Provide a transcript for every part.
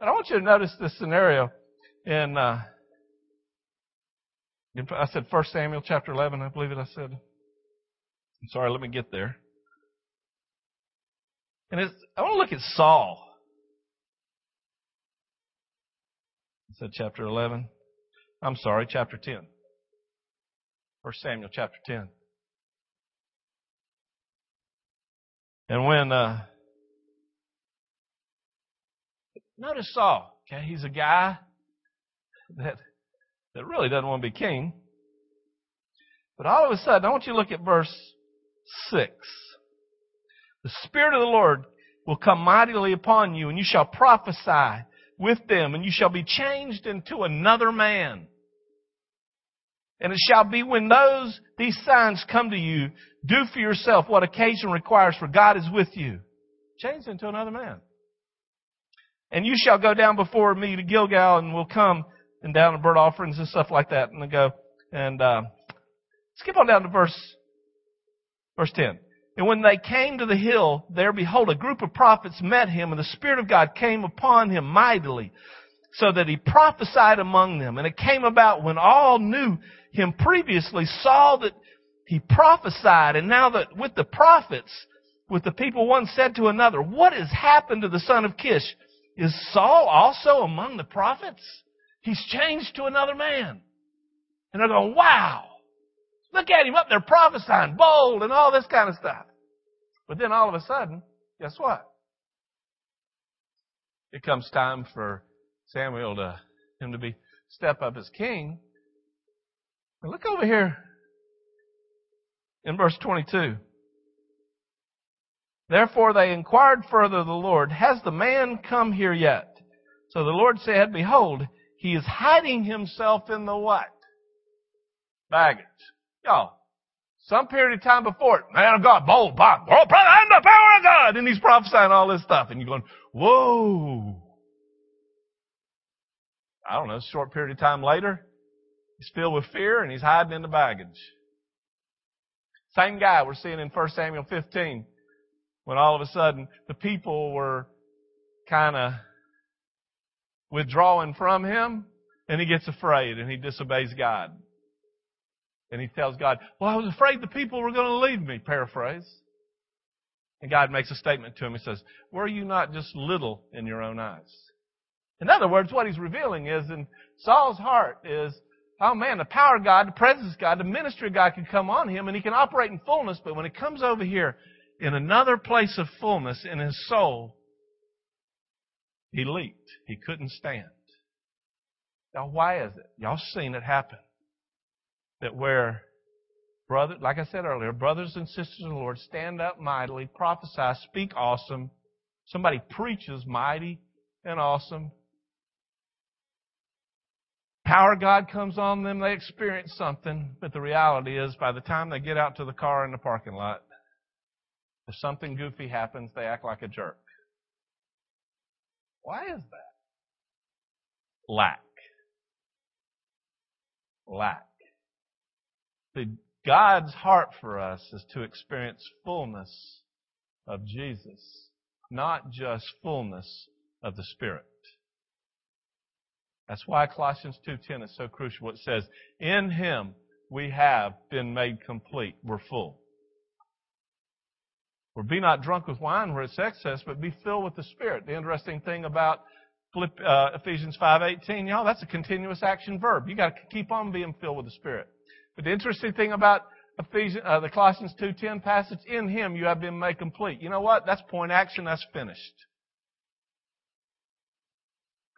And I want you to notice this scenario in, uh, I said 1 Samuel chapter 11, I believe it I said. I'm sorry, let me get there. And it's, I want to look at Saul. I said chapter 11. I'm sorry, chapter 10. 1 Samuel chapter 10. And when, uh, notice Saul, okay, he's a guy that, that really doesn't want to be king. But all of a sudden, I want you to look at verse 6. The Spirit of the Lord will come mightily upon you, and you shall prophesy with them, and you shall be changed into another man. And it shall be when those, these signs come to you, do for yourself what occasion requires, for God is with you. Change into another man. And you shall go down before me to Gilgal, and we'll come and down to burnt offerings and stuff like that. And they go, and, uh, skip on down to verse, verse 10. And when they came to the hill, there behold, a group of prophets met him, and the Spirit of God came upon him mightily, so that he prophesied among them. And it came about when all knew him previously saw that he prophesied, and now that with the prophets, with the people, one said to another, What has happened to the son of Kish? Is Saul also among the prophets? He's changed to another man. And they're going, Wow! Look at him up there prophesying, bold, and all this kind of stuff. But then all of a sudden, guess what? It comes time for Samuel to him to be step up as king. And look over here in verse 22. Therefore they inquired further of the Lord, Has the man come here yet? So the Lord said, Behold, he is hiding himself in the what? Baggage. Y'all, some period of time before it, man of God, bold, bold, oh, I'm the power of God. And he's prophesying all this stuff. And you're going, whoa. I don't know, short period of time later, He's filled with fear and he's hiding in the baggage. Same guy we're seeing in 1 Samuel 15 when all of a sudden the people were kind of withdrawing from him and he gets afraid and he disobeys God. And he tells God, well, I was afraid the people were going to leave me, paraphrase. And God makes a statement to him. He says, were you not just little in your own eyes? In other words, what he's revealing is in Saul's heart is Oh man, the power of God, the presence of God, the ministry of God can come on him and he can operate in fullness, but when it comes over here in another place of fullness in his soul, he leaked. He couldn't stand. Now why is it? Y'all seen it happen. That where brother, like I said earlier, brothers and sisters in the Lord stand up mightily, prophesy, speak awesome. Somebody preaches mighty and awesome power of God comes on them, they experience something, but the reality is by the time they get out to the car in the parking lot, if something goofy happens, they act like a jerk. Why is that? Lack. Lack. The God's heart for us is to experience fullness of Jesus, not just fullness of the Spirit. That's why Colossians 2.10 is so crucial. It says, in Him we have been made complete. We're full. Or be not drunk with wine where it's excess, but be filled with the Spirit. The interesting thing about uh, Ephesians 5.18, y'all, that's a continuous action verb. You gotta keep on being filled with the Spirit. But the interesting thing about Ephesians, uh, the Colossians 2.10 passage, in Him you have been made complete. You know what? That's point action, that's finished.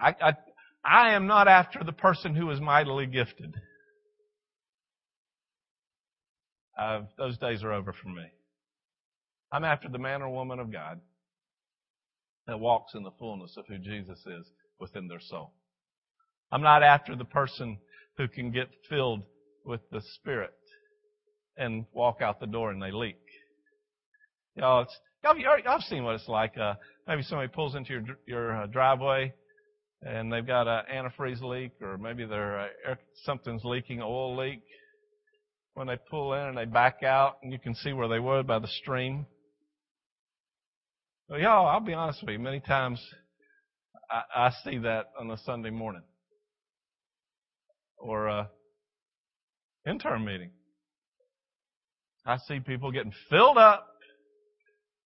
I, I, I am not after the person who is mightily gifted. Uh, those days are over for me. I'm after the man or woman of God that walks in the fullness of who Jesus is within their soul. I'm not after the person who can get filled with the Spirit and walk out the door and they leak. Y'all, y'all, y'all seen what it's like. Uh, maybe somebody pulls into your your uh, driveway and they've got an antifreeze leak, or maybe their uh, something's leaking, oil leak. When they pull in and they back out, and you can see where they were by the stream. Well, y'all, I'll be honest with you. Many times, I, I see that on a Sunday morning or a intern meeting. I see people getting filled up,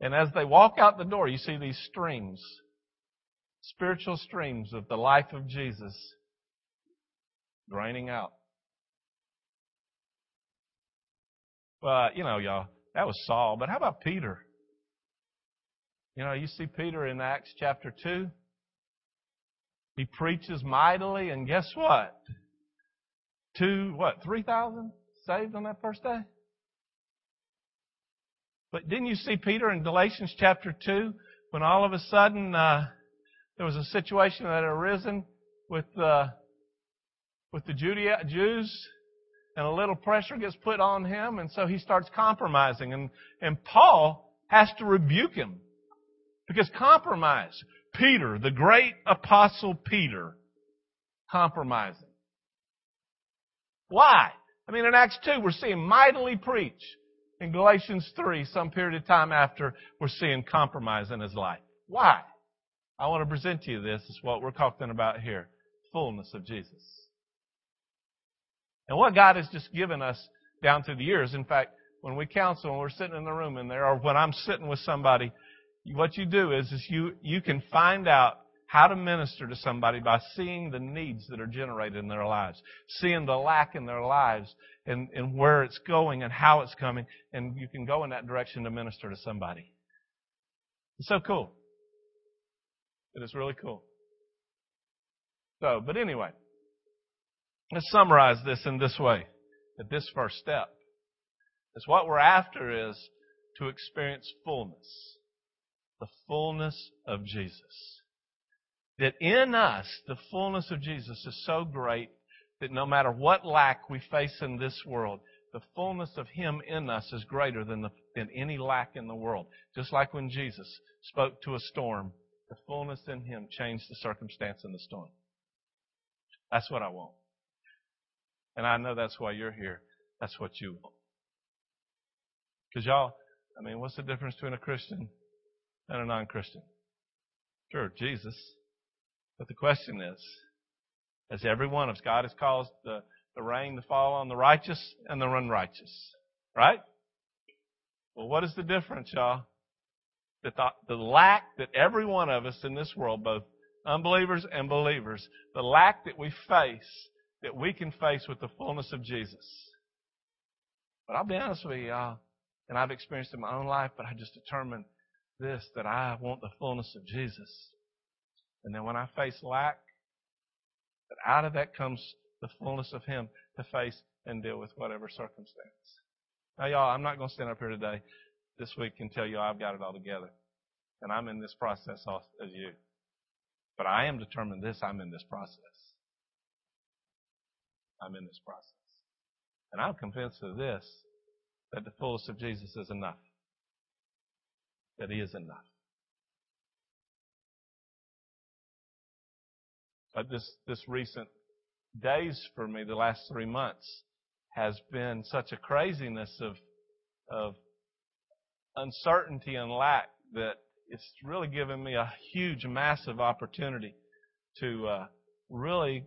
and as they walk out the door, you see these streams, spiritual streams of the life of Jesus draining out. But, you know, y'all, that was Saul. But how about Peter? You know, you see Peter in Acts chapter 2. He preaches mightily, and guess what? Two, what, 3,000 saved on that first day? But didn't you see Peter in Galatians chapter 2 when all of a sudden uh, there was a situation that had arisen with, uh, with the Judea, Jews and a little pressure gets put on him and so he starts compromising and, and Paul has to rebuke him because compromise. Peter, the great apostle Peter, compromising. Why? I mean, in Acts 2, we're seeing mightily preach. In Galatians 3, some period of time after, we're seeing compromise in his life. Why? I want to present to you this. Is what we're talking about here. Fullness of Jesus. And what God has just given us down through the years. In fact, when we counsel, when we're sitting in the room in there, or when I'm sitting with somebody, what you do is, is you, you can find out how to minister to somebody by seeing the needs that are generated in their lives, seeing the lack in their lives and, and where it's going and how it's coming, and you can go in that direction to minister to somebody. It's so cool. It is really cool. So, but anyway, let's summarize this in this way. That this first step is what we're after is to experience fullness. The fullness of Jesus that in us, the fullness of Jesus is so great that no matter what lack we face in this world, the fullness of Him in us is greater than, the, than any lack in the world. Just like when Jesus spoke to a storm, the fullness in Him changed the circumstance in the storm. That's what I want. And I know that's why you're here. That's what you want. Because y'all, I mean, what's the difference between a Christian and a non-Christian? Sure, Jesus. But the question is, as every one of us, God has caused the, the rain to fall on the righteous and the unrighteous. Right? Well, what is the difference, y'all? That the, the lack that every one of us in this world, both unbelievers and believers, the lack that we face, that we can face with the fullness of Jesus. But I'll be honest with you, y'all, and I've experienced it in my own life, but I just determined this, that I want the fullness of Jesus. And then when I face lack, that out of that comes the fullness of Him to face and deal with whatever circumstance. Now, y'all, I'm not going to stand up here today this week and tell you I've got it all together. And I'm in this process as you. But I am determined this, I'm in this process. I'm in this process. And I'm convinced of this, that the fullness of Jesus is enough. That He is enough. uh, this this recent days for me, the last three months, has been such a craziness of of uncertainty and lack that it's really given me a huge, massive opportunity to uh, really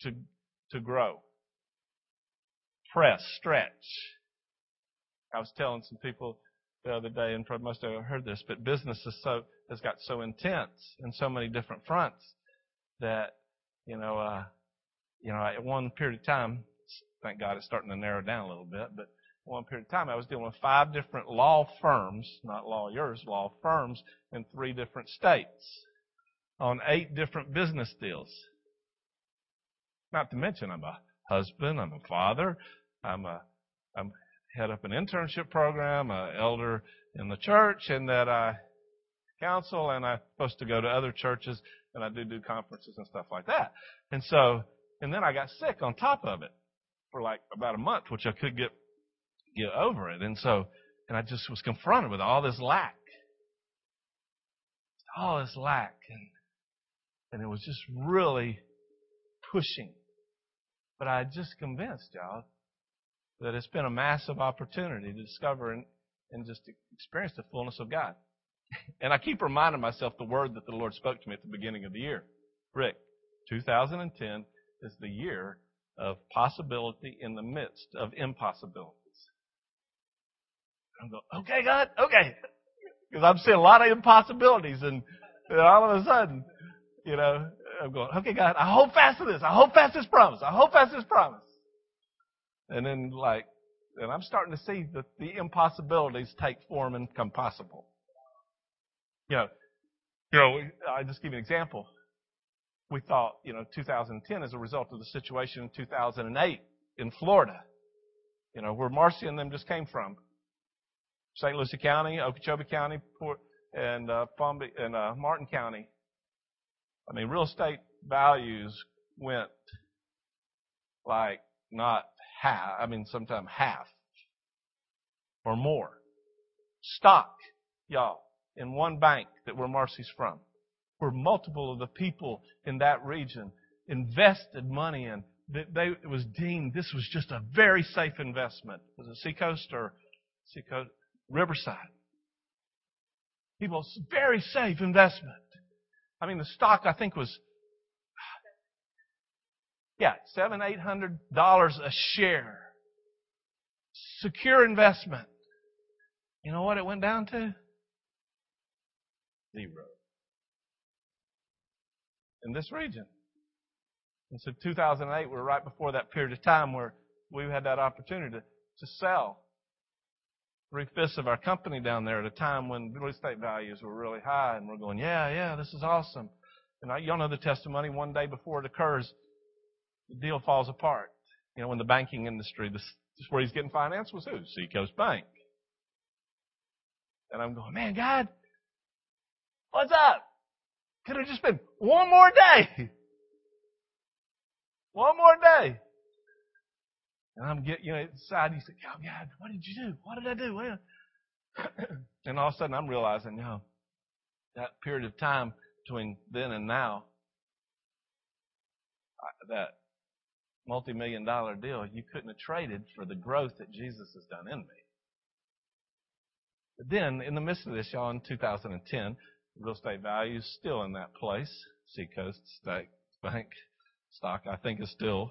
to to grow, press, stretch. I was telling some people the other day, and probably most of you have heard this, but business is so has got so intense in so many different fronts that, you know, uh, you know, at one period of time, thank God it's starting to narrow down a little bit, but one period of time I was dealing with five different law firms, not lawyers, law firms in three different states on eight different business deals. Not to mention I'm a husband, I'm a father, I'm a, I'm head up an internship program, a elder in the church, and that I counsel, and I'm supposed to go to other churches and I do do conferences and stuff like that. And so, and then I got sick on top of it for like about a month, which I could get get over it. And so, and I just was confronted with all this lack, all this lack, and and it was just really pushing. But I just convinced y'all that it's been a massive opportunity to discover and, and just experience the fullness of God. And I keep reminding myself the word that the Lord spoke to me at the beginning of the year. Rick, 2010 is the year of possibility in the midst of impossibilities. I'm going, okay, God, okay. Because I'm seeing a lot of impossibilities and, and all of a sudden, you know, I'm going, okay, God, I hold fast to this. I hold fast to this promise. I hold fast to this promise. And then like, and I'm starting to see that the impossibilities take form and become possible. You know, you know, I just give you an example. We thought, you know, 2010 as a result of the situation in 2008 in Florida, you know, where Marcy and them just came from. St. Lucie County, Okeechobee County, Port, and uh, Palm Beach, and uh, Martin County. I mean, real estate values went like not half. I mean, sometimes half or more. Stock, y'all, in one bank that where Marcy's from, where multiple of the people in that region invested money in. That they, it was deemed this was just a very safe investment. Was it Seacoast or Seacoast? Riverside. People, very safe investment. I mean, the stock I think was, yeah, seven, eight hundred dollars a share. Secure investment. You know what it went down to? Zero. In this region. And so 2008, we were right before that period of time where we had that opportunity to, to sell three fifths of our company down there at a time when real estate values were really high, and we're going, yeah, yeah, this is awesome. And I, y'all know the testimony. One day before it occurs, the deal falls apart. You know, in the banking industry, this, this where he's getting financed was who? Seacoast Bank. And I'm going, man, God, what's up? Could have just been one more day. One more day. And I'm getting, you know, inside, you say, oh, God, what did you do? What did I do? Well, and all of a sudden I'm realizing, you know, that period of time between then and now, that multi-million dollar deal, you couldn't have traded for the growth that Jesus has done in me. But then, in the midst of this, y'all, in 2010, real estate values still in that place. Seacoast State Bank stock, I think, is still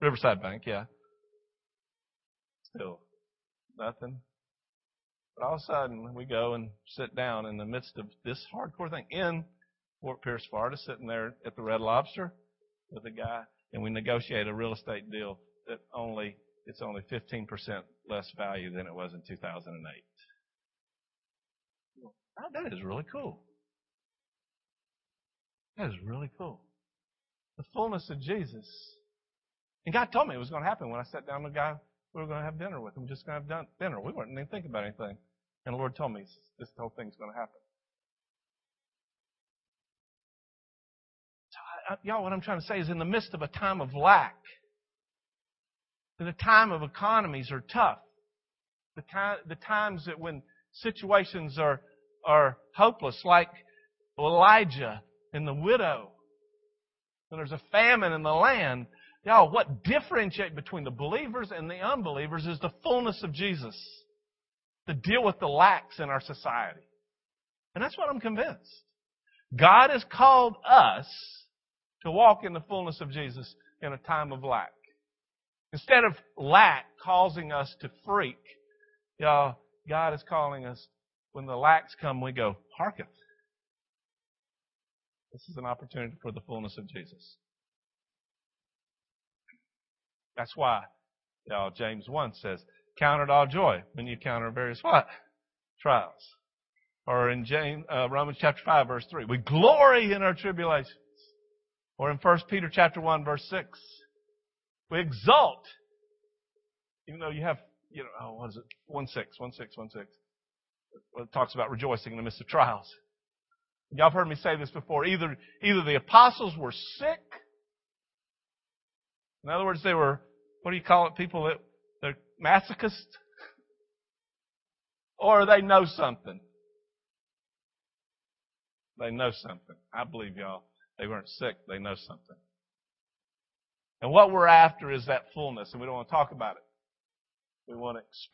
Riverside Bank, yeah still nothing. But all of a sudden, we go and sit down in the midst of this hardcore thing in Fort Pierce, Florida, sitting there at the Red Lobster with a guy, and we negotiate a real estate deal that only it's only 15% less value than it was in 2008. that is really cool. That is really cool. The fullness of Jesus. And God told me it was going to happen when I sat down with a guy we were going to have dinner with him, just going to have dinner. We weren't even thinking about anything. And the Lord told me this whole thing's going to happen. Y'all, what I'm trying to say is in the midst of a time of lack, in a time of economies are tough, the, time, the times that when situations are, are hopeless, like Elijah and the widow, when there's a famine in the land, Y'all, what differentiates between the believers and the unbelievers is the fullness of Jesus to deal with the lacks in our society. And that's what I'm convinced. God has called us to walk in the fullness of Jesus in a time of lack. Instead of lack causing us to freak, y'all, God is calling us when the lacks come, we go, hearken. This is an opportunity for the fullness of Jesus. That's why know, James 1 says, Count it all joy when you encounter various what? Trials. Or in James, uh, Romans chapter 5 verse 3, we glory in our tribulations. Or in 1 Peter chapter 1 verse 6, we exult. Even though you have, you know, oh, what is it? 1 6, 1 6, 1 6. It talks about rejoicing in the midst of trials. Y'all have heard me say this before. Either, either the apostles were sick in other words, they were, what do you call it, people that, they're masochists? or they know something. They know something. I believe y'all, they weren't sick, they know something. And what we're after is that fullness, and we don't want to talk about it. We want to experience